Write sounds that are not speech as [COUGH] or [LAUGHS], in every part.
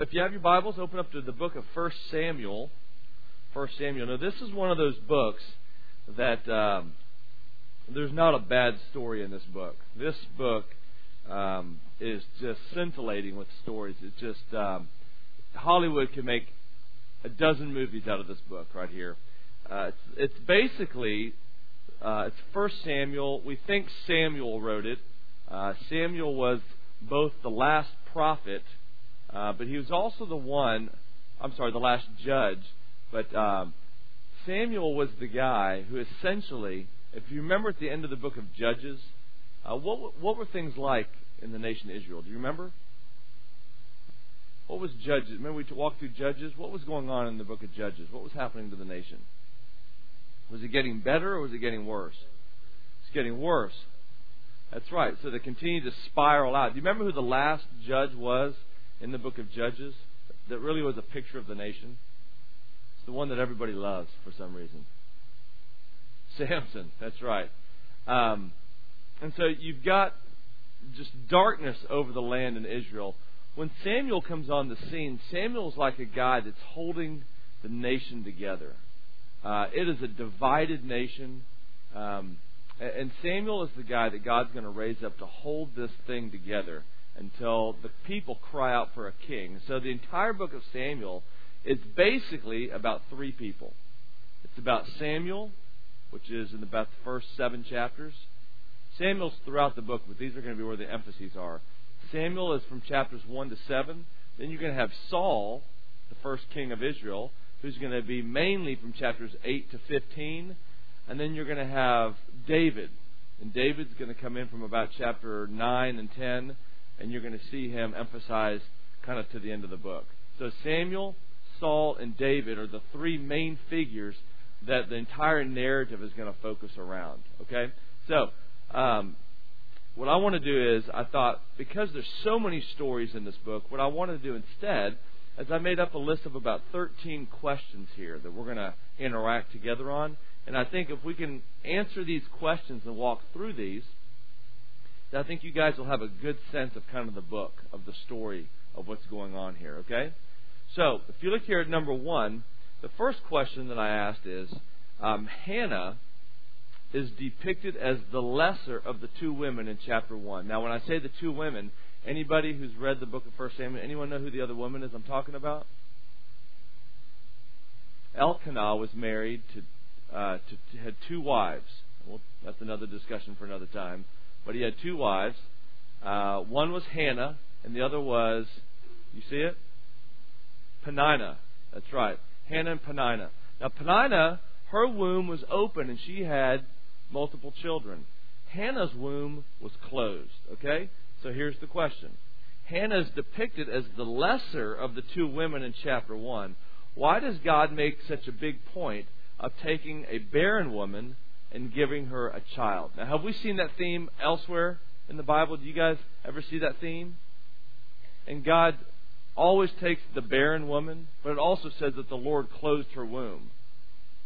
If you have your Bibles, open up to the book of First Samuel. First Samuel. Now, this is one of those books that um, there's not a bad story in this book. This book um, is just scintillating with stories. It's just um, Hollywood can make a dozen movies out of this book right here. Uh, it's, it's basically uh, it's First Samuel. We think Samuel wrote it. Uh, Samuel was both the last prophet uh, but he was also the one, I'm sorry, the last judge. But um, Samuel was the guy who essentially, if you remember at the end of the book of Judges, uh, what, what were things like in the nation of Israel? Do you remember? What was Judges? Remember we walked through Judges? What was going on in the book of Judges? What was happening to the nation? Was it getting better or was it getting worse? It's getting worse. That's right. So they continued to spiral out. Do you remember who the last judge was in the book of Judges that really was a picture of the nation. It's the one that everybody loves for some reason. Samson, that's right. Um, and so you've got just darkness over the land in Israel. When Samuel comes on the scene, Samuel's like a guy that's holding the nation together. Uh, it is a divided nation. Um, and Samuel is the guy that God's going to raise up to hold this thing together until the people cry out for a king. So the entire book of Samuel is basically about three people. It's about Samuel, which is in about the first seven chapters. Samuel's throughout the book, but these are going to be where the emphases are. Samuel is from chapters 1 to 7. Then you're going to have Saul, the first king of Israel, who's going to be mainly from chapters 8 to 15. And then you're going to have David. And David's going to come in from about chapter 9 and 10 and you're going to see him emphasized kind of to the end of the book. So Samuel, Saul, and David are the three main figures that the entire narrative is going to focus around. Okay? So, um, what I want to do is, I thought, because there's so many stories in this book, what I want to do instead is I made up a list of about 13 questions here that we're going to interact together on. And I think if we can answer these questions and walk through these, I think you guys will have a good sense of kind of the book, of the story of what's going on here, okay? So, if you look here at number one, the first question that I asked is um, Hannah is depicted as the lesser of the two women in chapter 1. Now, when I say the two women, anybody who's read the book of 1 Samuel, anyone know who the other woman is I'm talking about? Elkanah was married to, uh, to, to had two wives. Well, that's another discussion for another time. But he had two wives. Uh, one was Hannah, and the other was, you see it? Peninnah. That's right. Hannah and Peninnah. Now, Peninnah, her womb was open, and she had multiple children. Hannah's womb was closed. Okay? So here's the question. Hannah is depicted as the lesser of the two women in chapter 1. Why does God make such a big point of taking a barren woman and giving her a child. Now, have we seen that theme elsewhere in the Bible? Do you guys ever see that theme? And God always takes the barren woman, but it also says that the Lord closed her womb.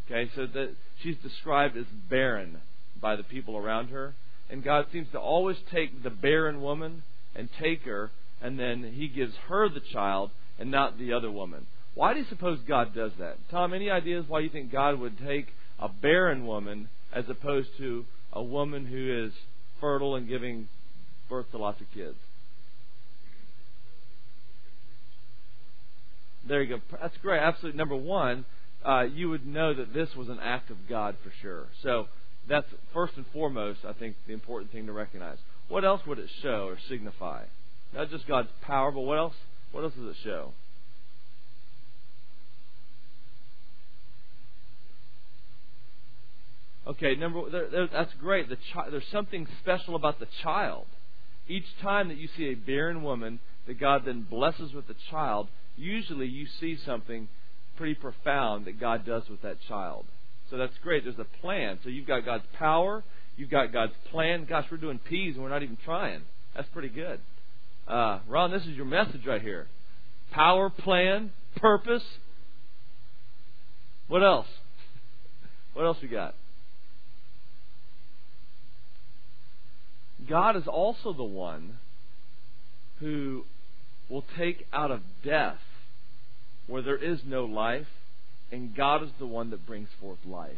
Okay, so that she's described as barren by the people around her. And God seems to always take the barren woman and take her, and then He gives her the child and not the other woman. Why do you suppose God does that? Tom, any ideas why you think God would take a barren woman as opposed to a woman who is fertile and giving birth to lots of kids. There you go. That's great. Absolutely. Number one, uh, you would know that this was an act of God for sure. So that's first and foremost, I think, the important thing to recognize. What else would it show or signify? Not just God's power, but what else? What else does it show? Okay, number there, there, that's great. The chi- there's something special about the child. Each time that you see a barren woman that God then blesses with the child, usually you see something pretty profound that God does with that child. So that's great. There's a plan. So you've got God's power, you've got God's plan. Gosh, we're doing P's and we're not even trying. That's pretty good. Uh, Ron, this is your message right here. Power, plan, purpose. What else? [LAUGHS] What else we got? God is also the one who will take out of death where there is no life, and God is the one that brings forth life.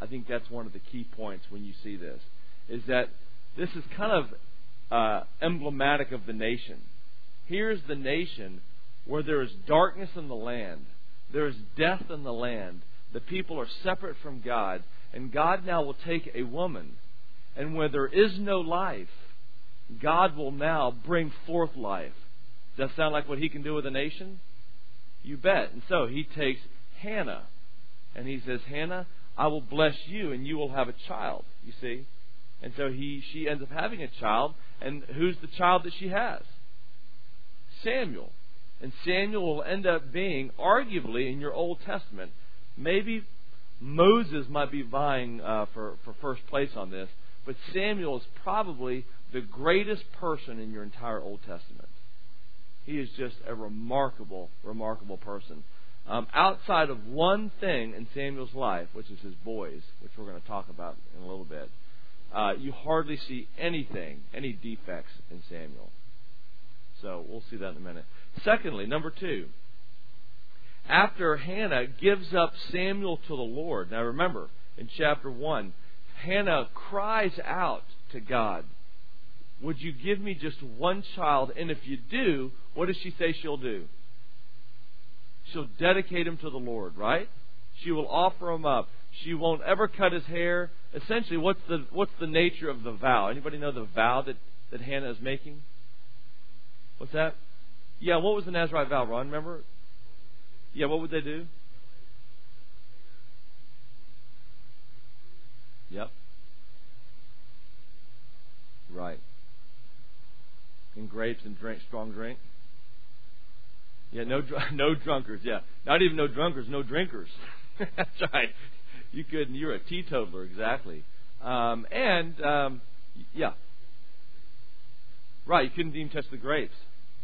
I think that's one of the key points when you see this, is that this is kind of uh, emblematic of the nation. Here's the nation where there is darkness in the land, there is death in the land, the people are separate from God, and God now will take a woman, and where there is no life, God will now bring forth life. Does that sound like what He can do with a nation? You bet. And so He takes Hannah, and He says, Hannah, I will bless you, and you will have a child. You see? And so he, she ends up having a child, and who's the child that she has? Samuel. And Samuel will end up being, arguably, in your Old Testament, maybe Moses might be vying uh, for, for first place on this, but Samuel is probably the greatest person in your entire Old Testament. He is just a remarkable, remarkable person. Um, outside of one thing in Samuel's life, which is his boys, which we're going to talk about in a little bit, uh, you hardly see anything, any defects in Samuel. So we'll see that in a minute. Secondly, number two, after Hannah gives up Samuel to the Lord. Now remember, in chapter 1, Hannah cries out to God, Would you give me just one child? And if you do, what does she say she'll do? She'll dedicate him to the Lord, right? She will offer him up. She won't ever cut his hair. Essentially, what's the what's the nature of the vow? Anybody know the vow that, that Hannah is making? What's that? Yeah, what was the Nazarite vow, Ron? Remember? Yeah, what would they do? Yep. Right. And grapes and drink strong drink. Yeah, no [LAUGHS] no drunkards. Yeah, not even no drunkards, no drinkers. [LAUGHS] That's right. You couldn't. You're a teetotaler, exactly. Um, and um, yeah, right. You couldn't even touch the grapes.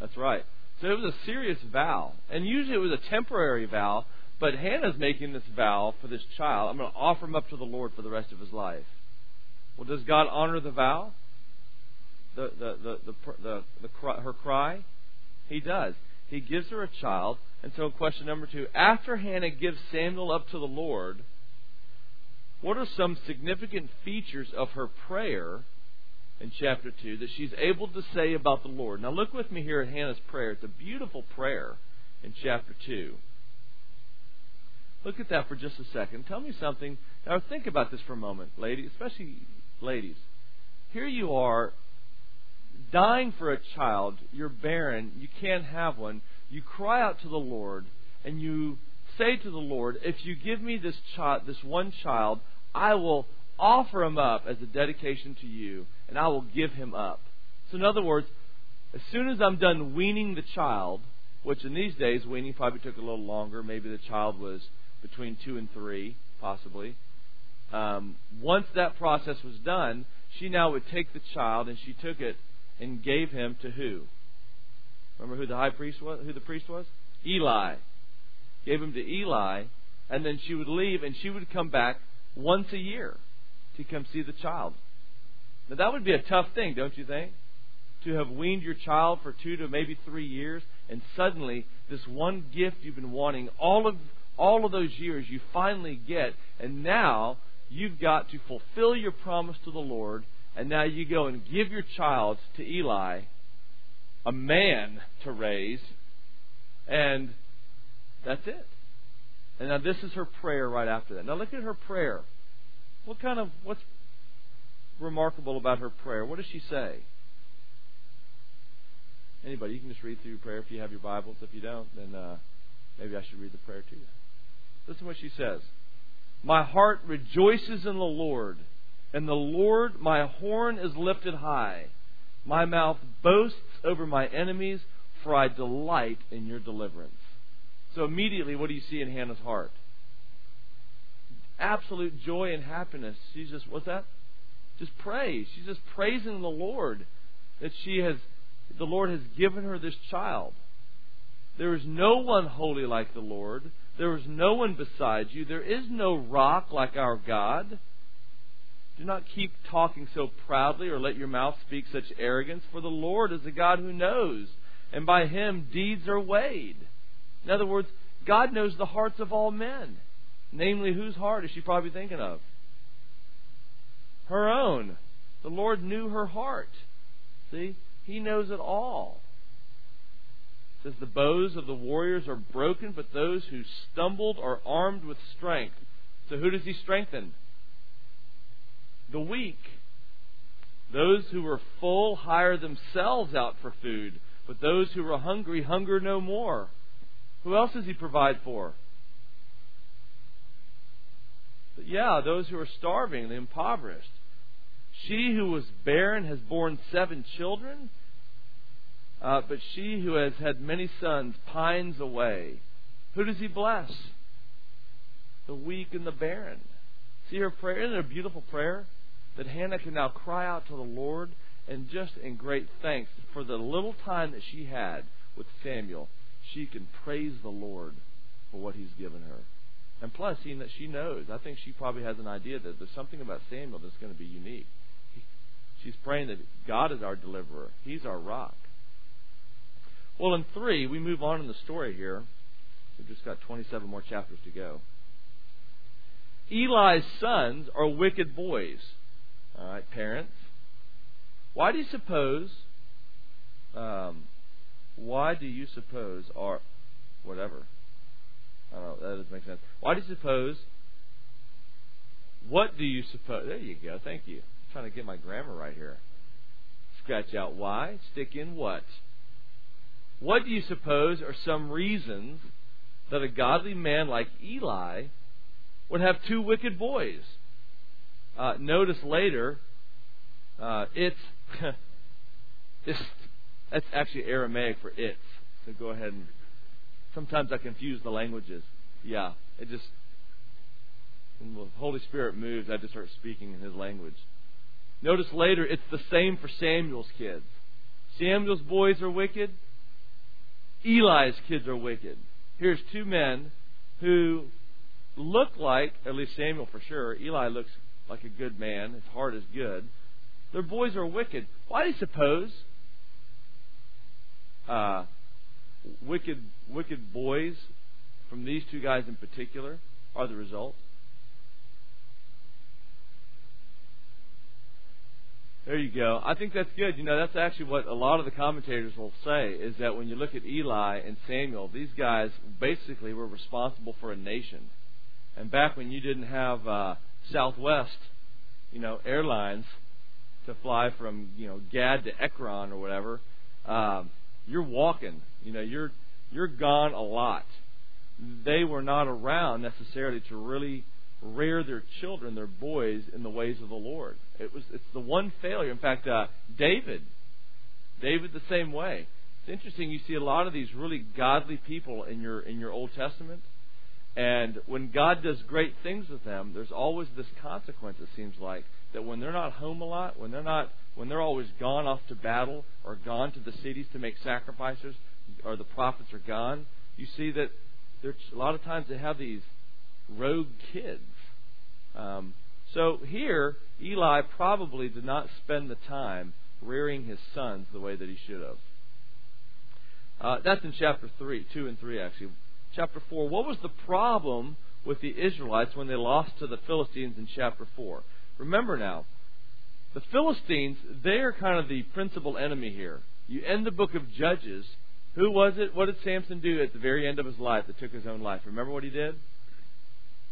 That's right. So it was a serious vow, and usually it was a temporary vow. But Hannah's making this vow for this child. I'm going to offer him up to the Lord for the rest of his life. Well, does God honor the vow? The the the the, the, her cry? He does. He gives her a child. And so, question number two: After Hannah gives Samuel up to the Lord, what are some significant features of her prayer in chapter 2 that she's able to say about the Lord. Now, look with me here at Hannah's prayer. It's a beautiful prayer in chapter 2. Look at that for just a second. Tell me something. Now, think about this for a moment, ladies, especially ladies. Here you are, dying for a child. You're barren. You can't have one. You cry out to the Lord, and you say to the Lord, If you give me this child, this one child, I will offer him up as a dedication to you, and I will give him up. So, in other words, as soon as I'm done weaning the child, which in these days, weaning probably took a little longer, maybe the child was between two and three, possibly. Um, once that process was done, she now would take the child and she took it and gave him to who? Remember who the high priest was? Who the priest was? Eli. Gave him to Eli, and then she would leave and she would come back once a year to come see the child. Now, that would be a tough thing, don't you think? To have weaned your child for two to maybe three years, and suddenly this one gift you've been wanting all of all of those years you finally get, and now you've got to fulfill your promise to the Lord, and now you go and give your child to Eli, a man to raise, and that's it. And now this is her prayer right after that. Now look at her prayer. What kind of what's remarkable about her prayer? What does she say? Anybody, you can just read through your prayer if you have your Bibles. If you don't, then uh, maybe I should read the prayer to you. Listen to what she says. My heart rejoices in the Lord, and the Lord, my horn is lifted high. My mouth boasts over my enemies, for I delight in your deliverance. So immediately, what do you see in Hannah's heart? absolute joy and happiness. She's just, what's that? Just praise. She's just praising the Lord that she has, the Lord has given her this child. There is no one holy like the Lord. There is no one besides you. There is no rock like our God. Do not keep talking so proudly or let your mouth speak such arrogance, for the Lord is a God who knows and by him deeds are weighed. In other words, God knows the hearts of all men. Namely, whose heart is she probably thinking of? Her own. The Lord knew her heart. See? He knows it all. Says the bows of the warriors are broken, but those who stumbled are armed with strength. So who does he strengthen? The weak. Those who were full hire themselves out for food, but those who were hungry hunger no more. Who else does he provide for? But yeah, those who are starving, the impoverished. She who was barren has borne seven children, uh, but she who has had many sons pines away. Who does he bless? The weak and the barren. See her prayer? Isn't it a beautiful prayer? That Hannah can now cry out to the Lord and just in great thanks for the little time that she had with Samuel, she can praise the Lord for what he's given her. And plus, seeing that she knows, I think she probably has an idea that there's something about Samuel that's going to be unique. She's praying that God is our deliverer. He's our rock. Well, in 3, we move on in the story here. We've just got 27 more chapters to go. Eli's sons are wicked boys. All right, parents. Why do you suppose? Um, why do you suppose are whatever? I don't know. That doesn't make sense. Why do you suppose? What do you suppose? There you go. Thank you. I'm trying to get my grammar right here. Scratch out why. Stick in what. What do you suppose are some reasons that a godly man like Eli would have two wicked boys? Uh, notice later, uh, it's, [LAUGHS] it's that's actually Aramaic for it's. So go ahead and sometimes I confuse the languages. Yeah, it just when the Holy Spirit moves, I just start speaking in His language. Notice later, it's the same for Samuel's kids. Samuel's boys are wicked. Eli's kids are wicked. Here's two men who look like, at least Samuel for sure, Eli looks like a good man. His heart is good. Their boys are wicked. Why do you suppose uh, wicked, wicked boys from these two guys in particular are the result? There you go. I think that's good. You know, that's actually what a lot of the commentators will say is that when you look at Eli and Samuel, these guys basically were responsible for a nation. And back when you didn't have uh, Southwest, you know, airlines to fly from you know Gath to Ekron or whatever, um, you're walking. You know, you're you're gone a lot. They were not around necessarily to really rear their children, their boys, in the ways of the Lord. It was it's the one failure. In fact, uh, David, David the same way. It's interesting. You see a lot of these really godly people in your in your Old Testament, and when God does great things with them, there's always this consequence. It seems like that when they're not home a lot, when they're not when they're always gone off to battle or gone to the cities to make sacrifices, or the prophets are gone, you see that there's a lot of times they have these rogue kids. Um, so here, Eli probably did not spend the time rearing his sons the way that he should have. Uh, that's in chapter three, two and three actually. Chapter four. What was the problem with the Israelites when they lost to the Philistines in chapter four? Remember now, the Philistines, they are kind of the principal enemy here. You end the book of Judges. Who was it? What did Samson do at the very end of his life that took his own life? Remember what he did?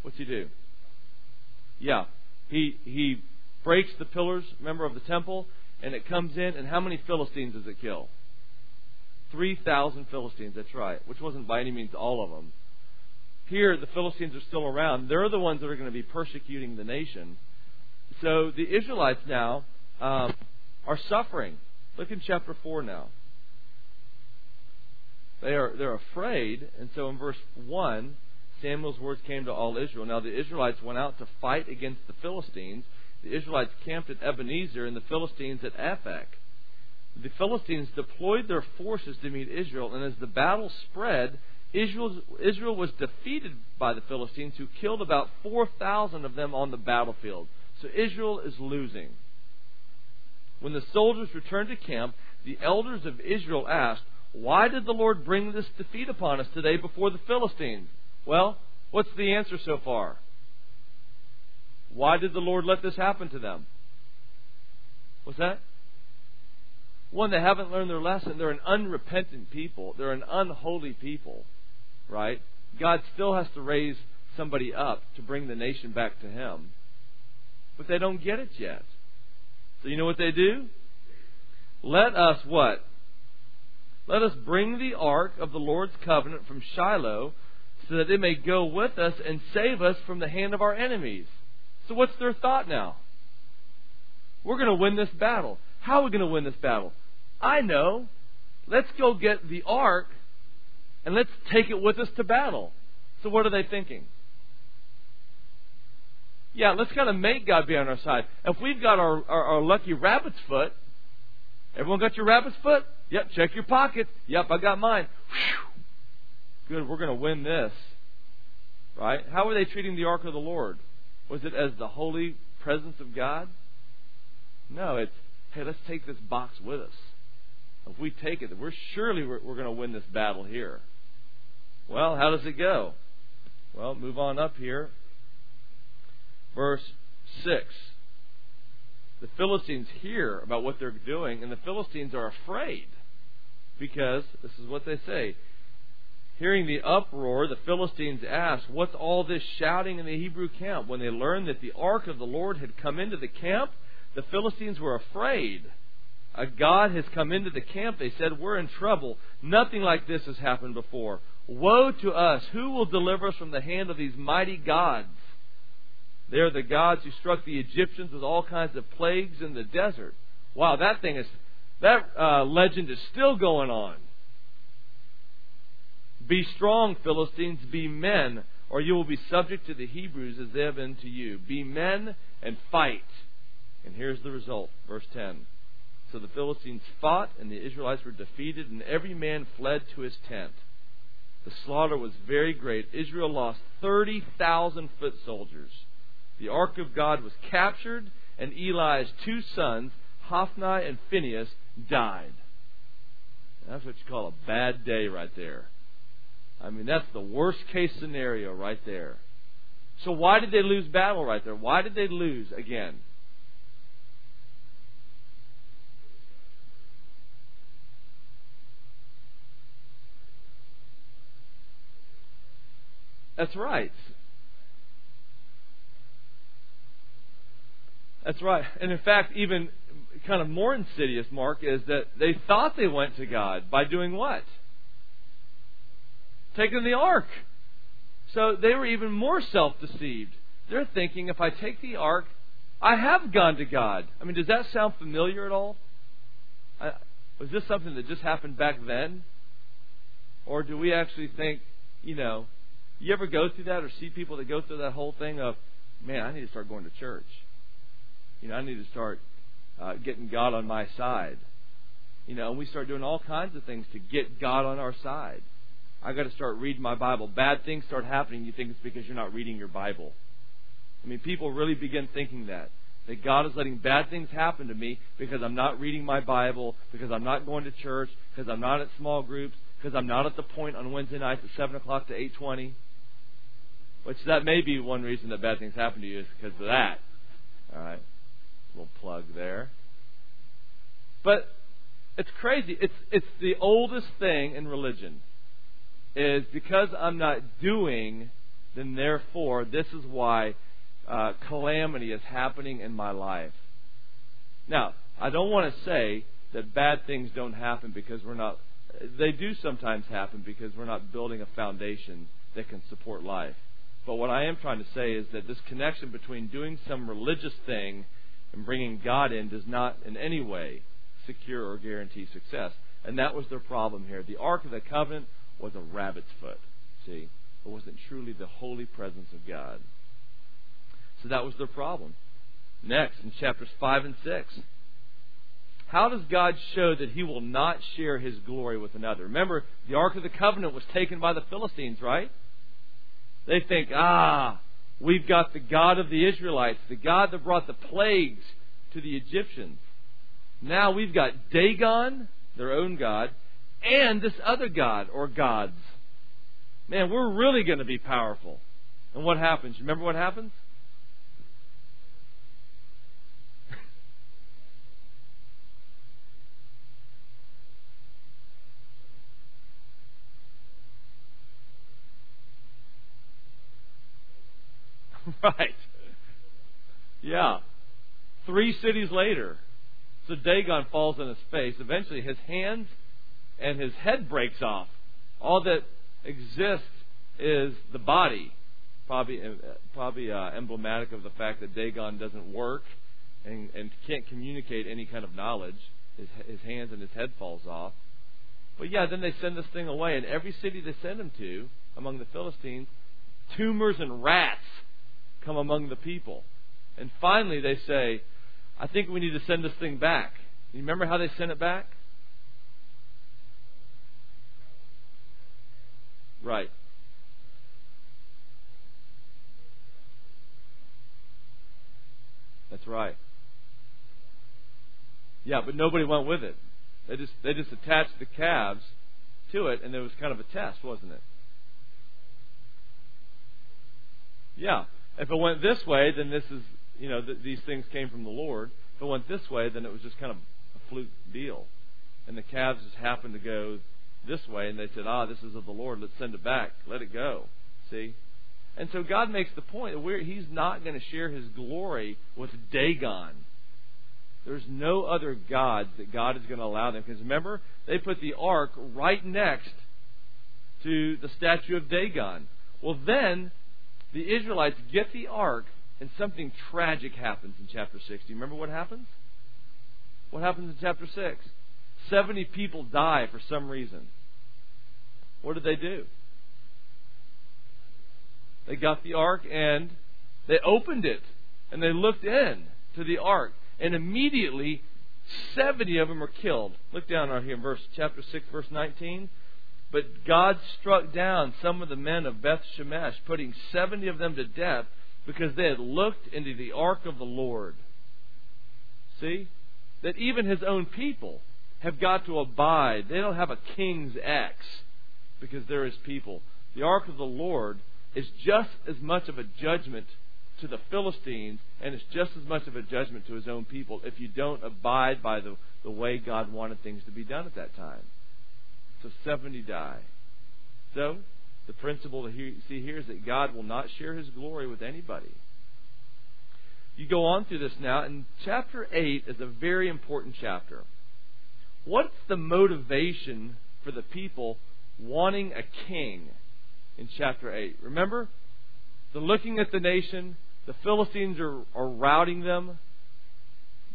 What's he do? Yeah. He he breaks the pillars, remember, of the temple, and it comes in, and how many Philistines does it kill? 3,000 Philistines, that's right, which wasn't by any means all of them. Here, the Philistines are still around. They're the ones that are going to be persecuting the nation. So the Israelites now um, are suffering. Look in chapter 4 now. They are they're afraid, and so in verse 1, Samuel's words came to all Israel. Now the Israelites went out to fight against the Philistines. The Israelites camped at Ebenezer and the Philistines at Aphek. The Philistines deployed their forces to meet Israel, and as the battle spread, Israel, Israel was defeated by the Philistines, who killed about 4,000 of them on the battlefield. So Israel is losing. When the soldiers returned to camp, the elders of Israel asked, why did the Lord bring this defeat upon us today before the Philistines? Well, what's the answer so far? Why did the Lord let this happen to them? What's that? One, they haven't learned their lesson. They're an unrepentant people. They're an unholy people, right? God still has to raise somebody up to bring the nation back to Him. But they don't get it yet. So you know what they do? Let us what? Let us bring the ark of the Lord's covenant from Shiloh so that it may go with us and save us from the hand of our enemies. So what's their thought now? We're going to win this battle. How are we going to win this battle? I know. Let's go get the ark and let's take it with us to battle. So what are they thinking? Yeah, let's kind of make God be on our side. If we've got our, our, our lucky rabbit's foot, everyone got your rabbit's foot? Yep, check your pocket. Yep, I got mine. Whew. Good, we're going to win this. Right? How were they treating the ark of the Lord? Was it as the holy presence of God? No, it's, hey, let's take this box with us. If we take it, we're surely we're, we're going to win this battle here. Well, how does it go? Well, move on up here. Verse 6. The Philistines hear about what they're doing, and the Philistines are afraid because this is what they say. Hearing the uproar, the Philistines asked, What's all this shouting in the Hebrew camp? When they learned that the ark of the Lord had come into the camp, the Philistines were afraid. A God has come into the camp. They said, We're in trouble. Nothing like this has happened before. Woe to us! Who will deliver us from the hand of these mighty gods? They are the gods who struck the Egyptians with all kinds of plagues in the desert. Wow, that thing is, that uh, legend is still going on. Be strong, Philistines, be men, or you will be subject to the Hebrews as they have been to you. Be men and fight. And here's the result, verse 10. So the Philistines fought, and the Israelites were defeated, and every man fled to his tent. The slaughter was very great. Israel lost 30,000 foot soldiers. The ark of God was captured, and Eli's two sons, Hophni and Phinehas, died. That's what you call a bad day right there. I mean, that's the worst case scenario right there. So why did they lose battle right there? Why did they lose again? That's right. That's right. And in fact, even kind of more insidious, Mark, is that they thought they went to God by doing what? Taken the ark. So they were even more self deceived. They're thinking, if I take the ark, I have gone to God. I mean, does that sound familiar at all? I, was this something that just happened back then? Or do we actually think, you know, you ever go through that or see people that go through that whole thing of, man, I need to start going to church. You know, I need to start uh, getting God on my side. You know, and we start doing all kinds of things to get God on our side. I got to start reading my Bible. Bad things start happening. You think it's because you're not reading your Bible. I mean, people really begin thinking that. That God is letting bad things happen to me because I'm not reading my Bible, because I'm not going to church, because I'm not at small groups, because I'm not at the point on Wednesday nights at 7 o'clock to 8.20. Which that may be one reason that bad things happen to you is because of that. All right. Little plug there. But it's crazy. It's, it's the oldest thing in religion is because I'm not doing, then therefore, this is why uh, calamity is happening in my life. Now, I don't want to say that bad things don't happen because we're not. They do sometimes happen because we're not building a foundation that can support life. But what I am trying to say is that this connection between doing some religious thing and bringing God in does not in any way secure or guarantee success. And that was their problem here. The Ark of the Covenant was a rabbit's foot. See? It wasn't truly the holy presence of God. So that was their problem. Next, in chapters 5 and 6. How does God show that He will not share His glory with another? Remember, the Ark of the Covenant was taken by the Philistines, right? They think, ah, we've got the God of the Israelites, the God that brought the plagues to the Egyptians. Now we've got Dagon, their own God, and this other God or gods. Man, we're really going to be powerful. And what happens? Remember what happens? [LAUGHS] right. Yeah. Three cities later. So Dagon falls on his face. Eventually, his hands and his head breaks off. All that exists is the body. Probably, uh, probably uh, emblematic of the fact that Dagon doesn't work and, and can't communicate any kind of knowledge. His, his hands and his head falls off. But yeah, then they send this thing away, and every city they send him to, among the Philistines, tumors and rats come among the people. And finally they say, I think we need to send this thing back. You remember how they sent it back? Right. That's right. Yeah, but nobody went with it. They just they just attached the calves to it, and it was kind of a test, wasn't it? Yeah. If it went this way, then this is you know th- these things came from the Lord. If it went this way, then it was just kind of a fluke deal, and the calves just happened to go this way, and they said, "Ah, this is of the Lord. Let's send it back. Let it go." See. And so God makes the point that He's not going to share His glory with Dagon. There's no other gods that God is going to allow them. Because remember, they put the ark right next to the statue of Dagon. Well, then the Israelites get the ark, and something tragic happens in chapter 6. Do you remember what happens? What happens in chapter 6? 70 people die for some reason. What did they do? They got the ark and they opened it and they looked in to the ark and immediately 70 of them are killed. Look down right here in verse chapter 6 verse 19. But God struck down some of the men of Beth Shemesh, putting 70 of them to death because they had looked into the ark of the Lord. See? That even his own people have got to abide. They don't have a king's X because they're his people. The ark of the Lord is just as much of a judgment to the Philistines and it's just as much of a judgment to his own people if you don't abide by the, the way God wanted things to be done at that time. So 70 die. So, the principle to see here is that God will not share his glory with anybody. You go on through this now, and chapter 8 is a very important chapter. What's the motivation for the people wanting a king in chapter 8? Remember? They're looking at the nation. The Philistines are, are routing them.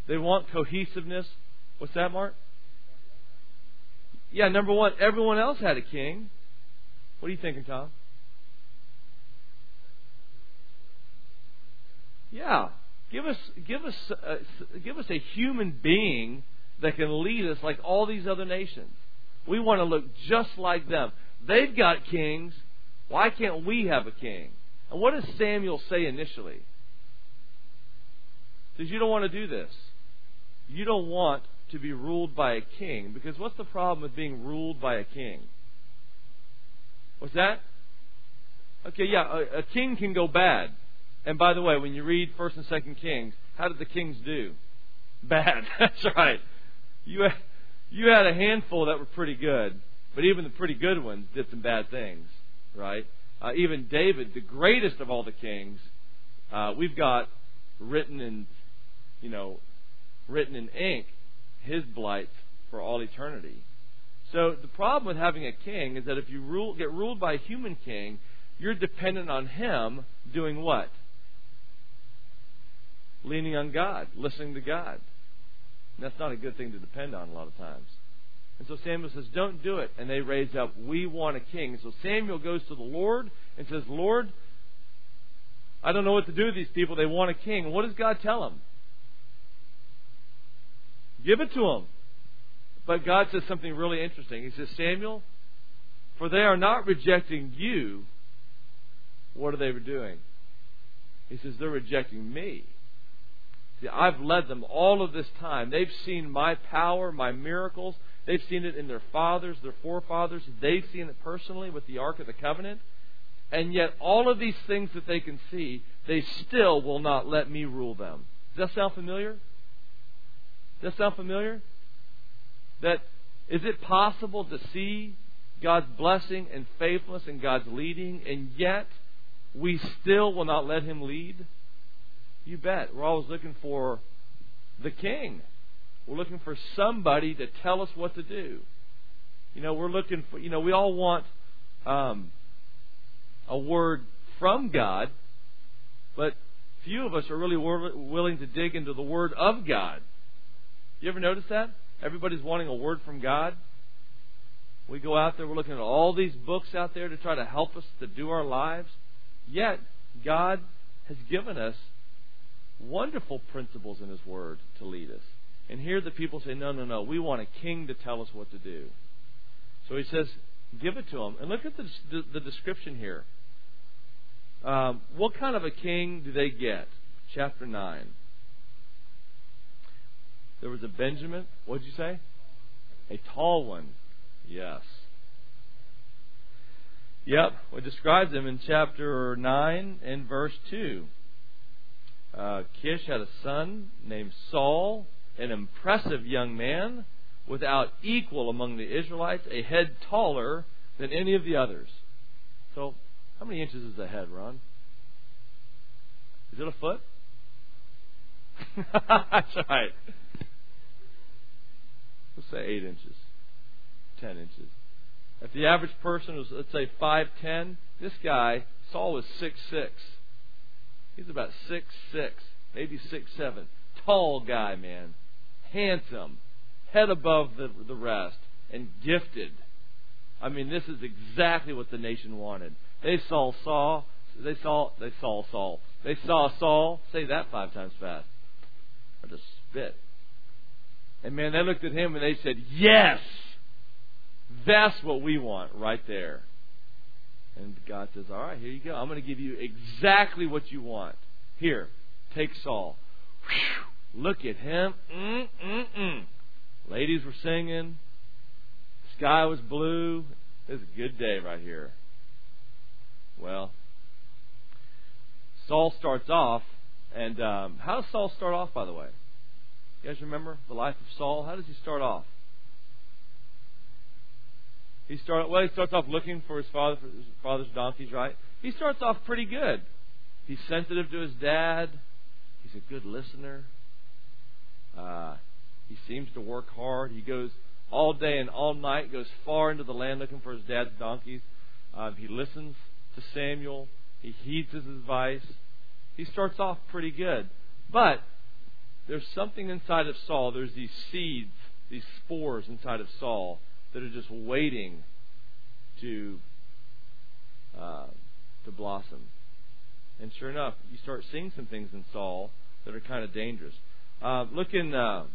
They want cohesiveness. What's that, Mark? Yeah, number one, everyone else had a king. What are you thinking, Tom? Yeah, give us give us uh, give us a human being that can lead us like all these other nations. We want to look just like them. They've got kings. Why can't we have a king? And what does Samuel say initially? He says, You don't want to do this. You don't want to be ruled by a king. Because what's the problem with being ruled by a king? What's that? Okay, yeah, a, a king can go bad. And by the way, when you read First and Second Kings, how did the kings do? Bad. [LAUGHS] That's right. You you had a handful that were pretty good, but even the pretty good ones did some bad things, right? Uh, even David, the greatest of all the kings, uh, we've got written in, you know, written in ink his blight for all eternity. So the problem with having a king is that if you rule, get ruled by a human king, you're dependent on him doing what? Leaning on God, listening to God. And that's not a good thing to depend on a lot of times. And so Samuel says, Don't do it. And they raise up, We want a king. So Samuel goes to the Lord and says, Lord, I don't know what to do with these people. They want a king. what does God tell him? Give it to them. But God says something really interesting. He says, Samuel, for they are not rejecting you. What are they doing? He says, they're rejecting me. I've led them all of this time. They've seen my power, my miracles. They've seen it in their fathers, their forefathers. They've seen it personally with the Ark of the Covenant. And yet, all of these things that they can see, they still will not let me rule them. Does that sound familiar? Does that sound familiar? That is it possible to see God's blessing and faithfulness and God's leading, and yet we still will not let Him lead? You bet. We're always looking for the King. We're looking for somebody to tell us what to do. You know, we're looking for, you know, we all want um, a word from God, but few of us are really willing to dig into the Word of God. You ever notice that? Everybody's wanting a word from God. We go out there, we're looking at all these books out there to try to help us to do our lives. Yet, God has given us wonderful principles in His Word to lead us. And here the people say, no, no, no, we want a king to tell us what to do. So He says, give it to him. And look at the, the, description here. Um, what kind of a king do they get? Chapter 9. There was a Benjamin. What did you say? A tall one. Yes. Yep, we described him in chapter 9 and verse 2. Uh, Kish had a son named Saul, an impressive young man, without equal among the Israelites, a head taller than any of the others. So, how many inches is a head, Ron? Is it a foot? [LAUGHS] That's right. Let's say eight inches, ten inches. If the average person was, let's say, five ten, this guy Saul was six six. He's about six six, maybe six seven. Tall guy, man, handsome, head above the the rest, and gifted. I mean, this is exactly what the nation wanted. They saw Saul. They saw they saw Saul. They saw Saul. Say that five times fast. Or just spit. And man, they looked at him and they said, Yes! That's what we want right there. And God says, All right, here you go. I'm going to give you exactly what you want. Here, take Saul. Whew, look at him. Mm-mm-mm. Ladies were singing. The sky was blue. It was a good day right here. Well, Saul starts off, and um, how does Saul start off, by the way? You guys remember the life of Saul? How does he start off? He start well. He starts off looking for his father, for his father's donkeys. Right? He starts off pretty good. He's sensitive to his dad. He's a good listener. Uh, he seems to work hard. He goes all day and all night. Goes far into the land looking for his dad's donkeys. Um, he listens to Samuel. He heeds his advice. He starts off pretty good, but there's something inside of Saul. There's these seeds, these spores inside of Saul that are just waiting to uh, to blossom. And sure enough, you start seeing some things in Saul that are kind of dangerous. Uh, look in uh,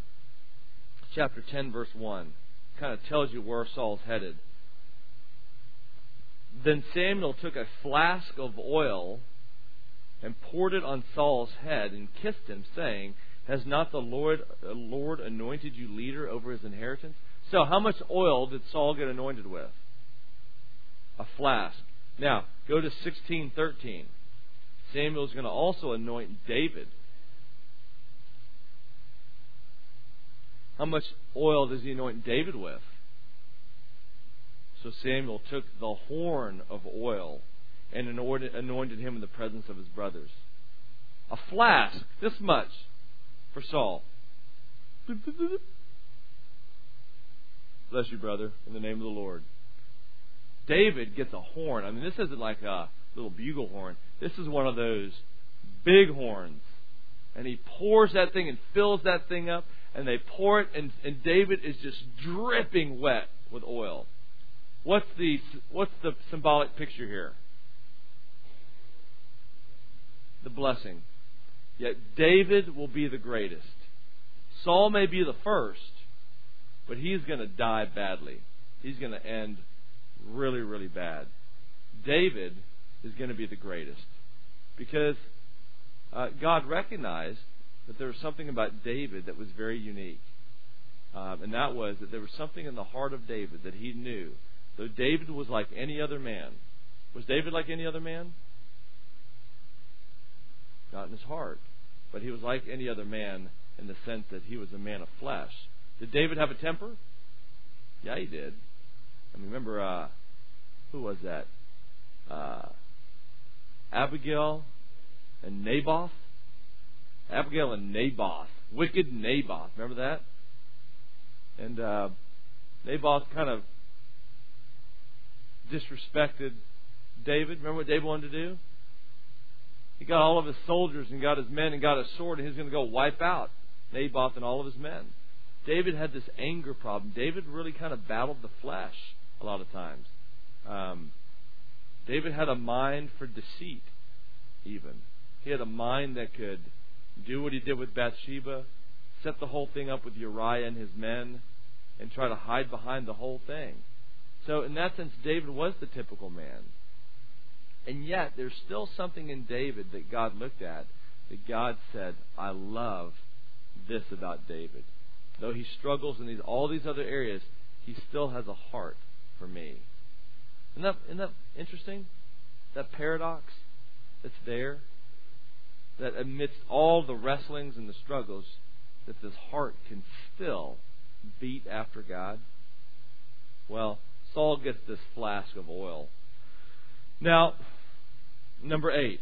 chapter 10, verse 1. Kind of tells you where Saul's headed. Then Samuel took a flask of oil and poured it on Saul's head and kissed him, saying, has not the Lord, uh, Lord anointed you leader over his inheritance? So, how much oil did Saul get anointed with? A flask. Now, go to 16:13. Samuel is going to also anoint David. How much oil does he anoint David with? So Samuel took the horn of oil and anointed him in the presence of his brothers. A flask, this much for Saul. Bless you, brother, in the name of the Lord. David gets a horn. I mean, this isn't like a little bugle horn. This is one of those big horns. And he pours that thing and fills that thing up, and they pour it, and, and David is just dripping wet with oil. What's the what's the symbolic picture here? The blessing. Yet David will be the greatest. Saul may be the first, but he's going to die badly. He's going to end really, really bad. David is going to be the greatest because uh, God recognized that there was something about David that was very unique. Um, and that was that there was something in the heart of David that he knew. Though David was like any other man. Was David like any other man? Not in his heart. But he was like any other man in the sense that he was a man of flesh. Did David have a temper? Yeah, he did. I remember, uh, who was that? Uh, Abigail and Naboth? Abigail and Naboth. Wicked Naboth. Remember that? And uh, Naboth kind of disrespected David. Remember what David wanted to do? He got all of his soldiers and got his men and got a sword, and he was going to go wipe out Naboth and all of his men. David had this anger problem. David really kind of battled the flesh a lot of times. Um, David had a mind for deceit, even. He had a mind that could do what he did with Bathsheba, set the whole thing up with Uriah and his men, and try to hide behind the whole thing. So, in that sense, David was the typical man. And yet, there's still something in David that God looked at that God said, I love this about David. Though he struggles in these, all these other areas, he still has a heart for me. Isn't that, isn't that interesting? That paradox that's there? That amidst all the wrestlings and the struggles, that this heart can still beat after God? Well, Saul gets this flask of oil. Now, number eight.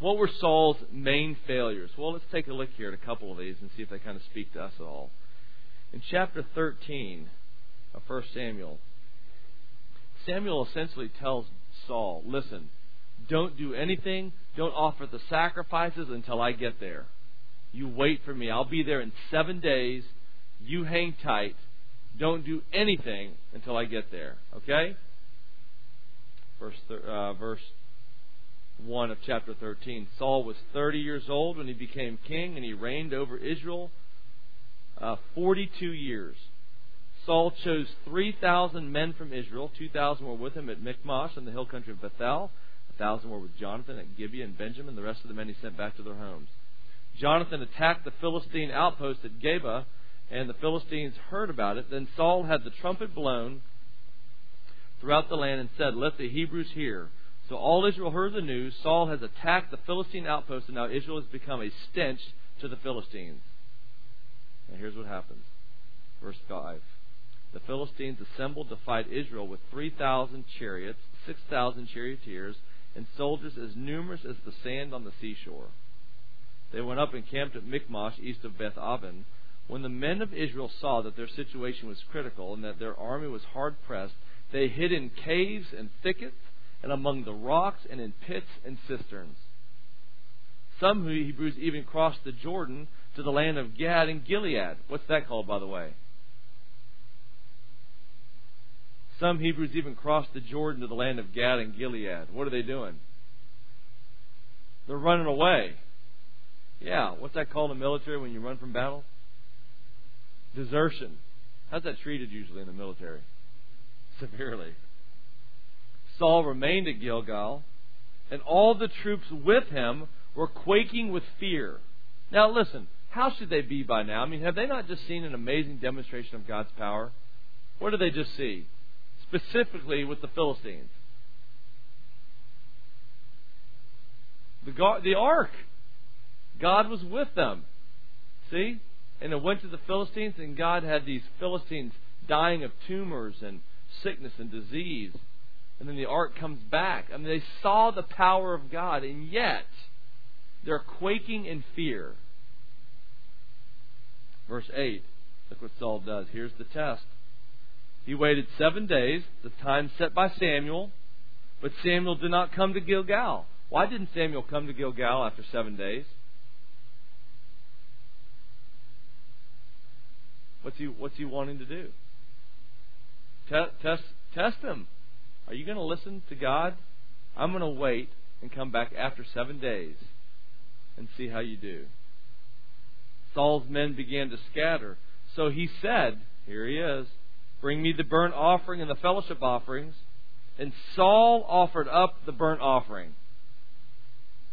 What were Saul's main failures? Well, let's take a look here at a couple of these and see if they kind of speak to us at all. In chapter 13 of 1 Samuel, Samuel essentially tells Saul, listen, don't do anything, don't offer the sacrifices until I get there. You wait for me. I'll be there in seven days. You hang tight. Don't do anything until I get there. Okay? Verse, uh, verse 1 of chapter 13. Saul was 30 years old when he became king, and he reigned over Israel uh, 42 years. Saul chose 3,000 men from Israel. 2,000 were with him at Michmash in the hill country of Bethel. 1,000 were with Jonathan at Gibeah and Benjamin. The rest of the men he sent back to their homes. Jonathan attacked the Philistine outpost at Geba, and the Philistines heard about it. Then Saul had the trumpet blown throughout the land and said, Let the Hebrews hear. So all Israel heard the news. Saul has attacked the Philistine outpost, and now Israel has become a stench to the Philistines. And here's what happens. Verse 5. The Philistines assembled to fight Israel with 3,000 chariots, 6,000 charioteers, and soldiers as numerous as the sand on the seashore. They went up and camped at Michmash, east of Beth Aven. When the men of Israel saw that their situation was critical and that their army was hard pressed, they hid in caves and thickets and among the rocks and in pits and cisterns. Some Hebrews even crossed the Jordan to the land of Gad and Gilead. What's that called, by the way? Some Hebrews even crossed the Jordan to the land of Gad and Gilead. What are they doing? They're running away. Yeah, what's that called in the military when you run from battle? Desertion. How's that treated usually in the military? [LAUGHS] Severely. Saul remained at Gilgal, and all the troops with him were quaking with fear. Now listen, how should they be by now? I mean, have they not just seen an amazing demonstration of God's power? What did they just see? Specifically with the Philistines. The, the ark. God was with them. See? And it went to the Philistines, and God had these Philistines dying of tumors and sickness and disease. And then the ark comes back. I mean, they saw the power of God, and yet they're quaking in fear. Verse 8. Look what Saul does. Here's the test. He waited seven days, the time set by Samuel, but Samuel did not come to Gilgal. Why didn't Samuel come to Gilgal after seven days? What's he What's he wanting to do? Test test test him. Are you going to listen to God? I'm going to wait and come back after seven days and see how you do. Saul's men began to scatter. So he said, Here he is, bring me the burnt offering and the fellowship offerings. And Saul offered up the burnt offering.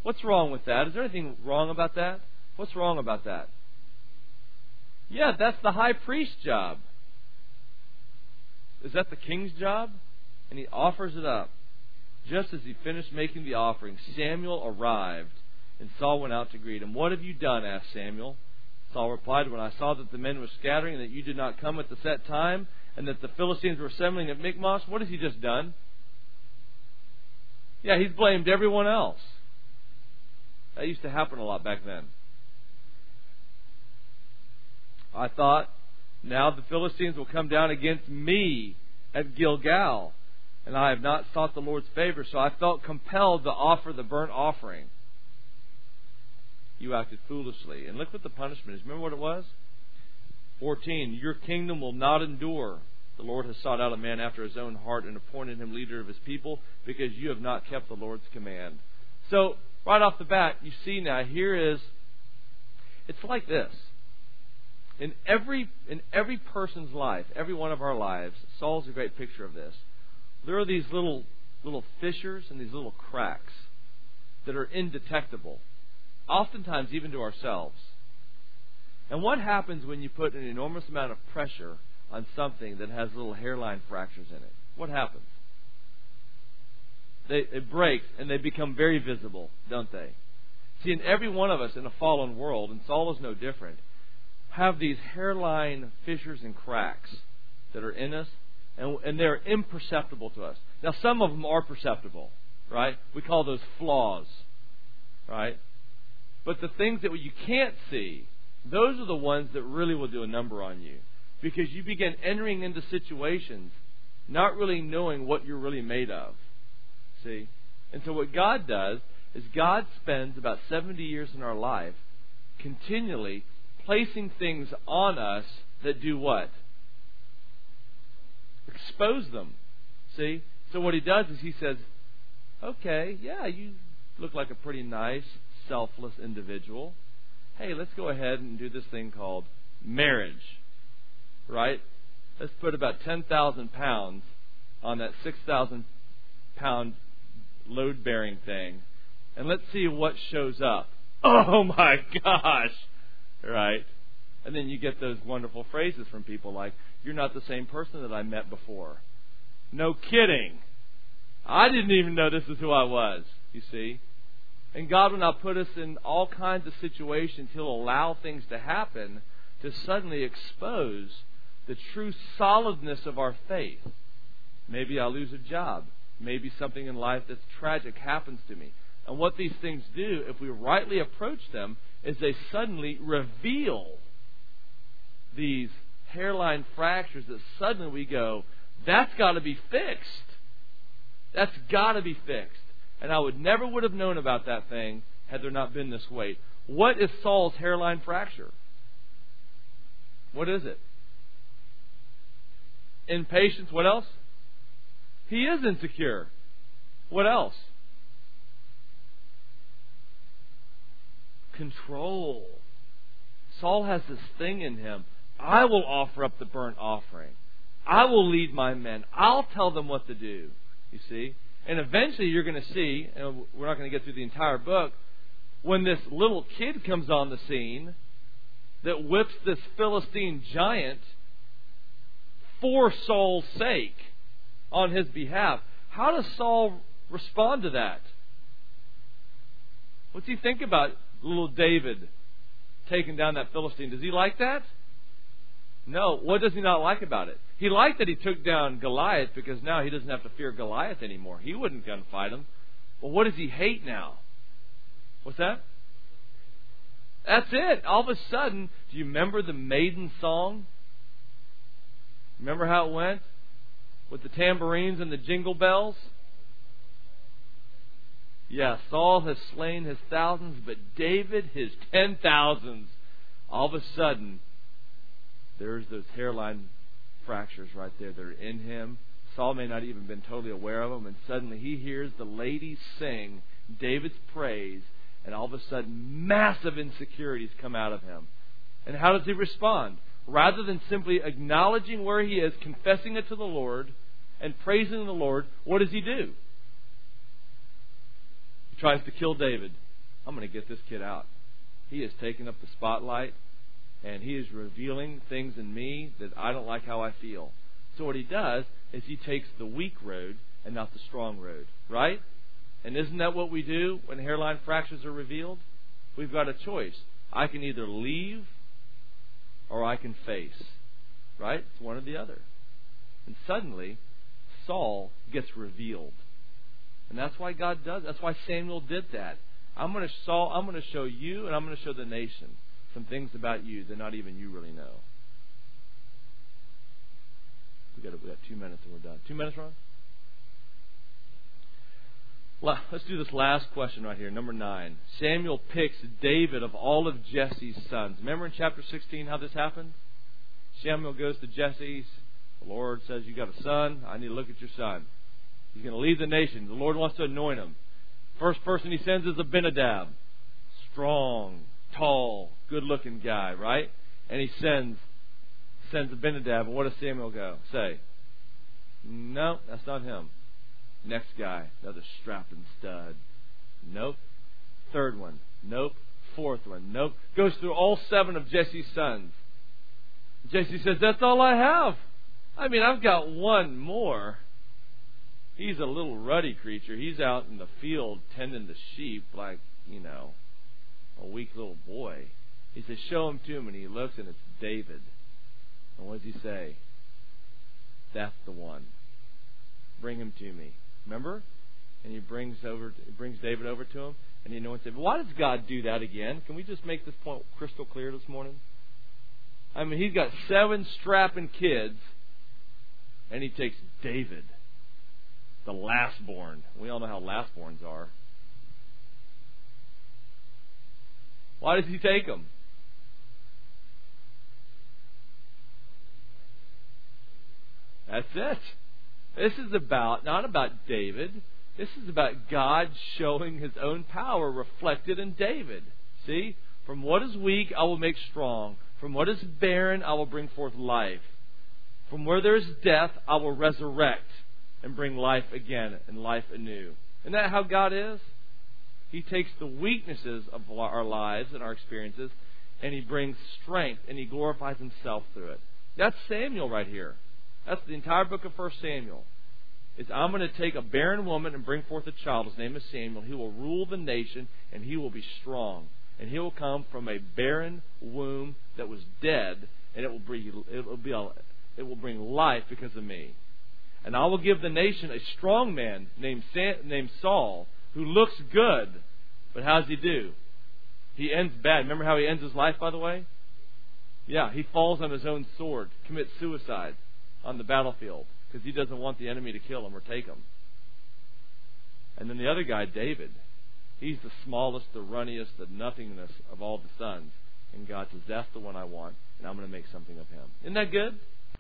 What's wrong with that? Is there anything wrong about that? What's wrong about that? Yeah, that's the high priest's job. Is that the king's job? And he offers it up. Just as he finished making the offering, Samuel arrived, and Saul went out to greet him. What have you done? asked Samuel. Saul replied, When I saw that the men were scattering, and that you did not come at the set time, and that the Philistines were assembling at Michmash, what has he just done? Yeah, he's blamed everyone else. That used to happen a lot back then. I thought, now the Philistines will come down against me at Gilgal, and I have not sought the Lord's favor, so I felt compelled to offer the burnt offering. You acted foolishly. And look what the punishment is. Remember what it was? 14. Your kingdom will not endure. The Lord has sought out a man after his own heart and appointed him leader of his people because you have not kept the Lord's command. So, right off the bat, you see now, here is, it's like this. In every, in every person's life, every one of our lives, Saul's a great picture of this. There are these little, little fissures and these little cracks that are indetectable, oftentimes even to ourselves. And what happens when you put an enormous amount of pressure on something that has little hairline fractures in it? What happens? They, it breaks and they become very visible, don't they? See, in every one of us in a fallen world, and Saul is no different, have these hairline fissures and cracks that are in us, and, and they're imperceptible to us. Now, some of them are perceptible, right? We call those flaws, right? But the things that you can't see, those are the ones that really will do a number on you. Because you begin entering into situations not really knowing what you're really made of. See? And so what God does is God spends about 70 years in our life continually placing things on us that do what? Expose them. See? So what he does is he says, okay, yeah, you look like a pretty nice, selfless individual. Hey, let's go ahead and do this thing called marriage. Right? Let's put about 10,000 pounds on that 6,000 pound load bearing thing. And let's see what shows up. [LAUGHS] Oh my gosh! Right? And then you get those wonderful phrases from people like, You're not the same person that I met before. No kidding. I didn't even know this is who I was, you see. And God will not put us in all kinds of situations. He'll allow things to happen to suddenly expose the true solidness of our faith. Maybe I lose a job. Maybe something in life that's tragic happens to me. And what these things do, if we rightly approach them, is they suddenly reveal these hairline fractures that suddenly we go, that's got to be fixed. That's got to be fixed. And I would never would have known about that thing had there not been this weight. What is Saul's hairline fracture? What is it? Impatience. What else? He is insecure. What else? Control. Saul has this thing in him. I will offer up the burnt offering. I will lead my men. I'll tell them what to do. You see? And eventually you're going to see, and we're not going to get through the entire book, when this little kid comes on the scene that whips this Philistine giant for Saul's sake on his behalf. How does Saul respond to that? What's he think about little David taking down that Philistine? Does he like that? No. What does he not like about it? He liked that he took down Goliath because now he doesn't have to fear Goliath anymore. He wouldn't gunfight him. But what does he hate now? What's that? That's it. All of a sudden, do you remember the maiden song? Remember how it went? With the tambourines and the jingle bells? Yeah, Saul has slain his thousands, but David his ten thousands. All of a sudden, there's those hairline fractures right there that are in him. Saul may not even been totally aware of them, and suddenly he hears the ladies sing David's praise, and all of a sudden massive insecurities come out of him. And how does he respond? Rather than simply acknowledging where he is, confessing it to the Lord, and praising the Lord, what does he do? He tries to kill David. I'm going to get this kid out. He has taken up the spotlight and he is revealing things in me that I don't like how I feel. So what he does is he takes the weak road and not the strong road, right? And isn't that what we do when hairline fractures are revealed? We've got a choice. I can either leave or I can face. Right? It's one or the other. And suddenly, Saul gets revealed. And that's why God does. That's why Samuel did that. I'm going to Saul. I'm going to show you, and I'm going to show the nation some things about you that not even you really know. We got we got two minutes and we're done. Two minutes, Ron. Let's do this last question right here, number nine. Samuel picks David of all of Jesse's sons. Remember in chapter 16 how this happened? Samuel goes to Jesse. The Lord says, You got a son. I need to look at your son. He's going to lead the nation. The Lord wants to anoint him. First person he sends is Abinadab. Strong, tall, good looking guy, right? And he sends sends Abinadab. And what does Samuel go? Say? No, that's not him. Next guy, another strapping stud. Nope. Third one. Nope. Fourth one. Nope. Goes through all seven of Jesse's sons. Jesse says, That's all I have. I mean, I've got one more. He's a little ruddy creature. He's out in the field tending the sheep like, you know, a weak little boy. He says, Show him to him. And he looks, and it's David. And what does he say? That's the one. Bring him to me. Remember? And he brings over brings David over to him and he anoints him. Why does God do that again? Can we just make this point crystal clear this morning? I mean, he's got seven strapping kids, and he takes David, the lastborn. We all know how lastborns are. Why does he take them? That's it. This is about, not about David. This is about God showing his own power reflected in David. See? From what is weak, I will make strong. From what is barren, I will bring forth life. From where there is death, I will resurrect and bring life again and life anew. Isn't that how God is? He takes the weaknesses of our lives and our experiences and he brings strength and he glorifies himself through it. That's Samuel right here. That's the entire book of 1 Samuel. Is I'm going to take a barren woman and bring forth a child. His name is Samuel. He will rule the nation and he will be strong. And he will come from a barren womb that was dead, and it will bring it will be a, it will bring life because of me. And I will give the nation a strong man named named Saul who looks good, but how does he do? He ends bad. Remember how he ends his life, by the way? Yeah, he falls on his own sword, commits suicide on the battlefield because he doesn't want the enemy to kill him or take him. And then the other guy, David, he's the smallest, the runniest, the nothingness of all the sons. And God says, That's the one I want, and I'm going to make something of him. Isn't that good?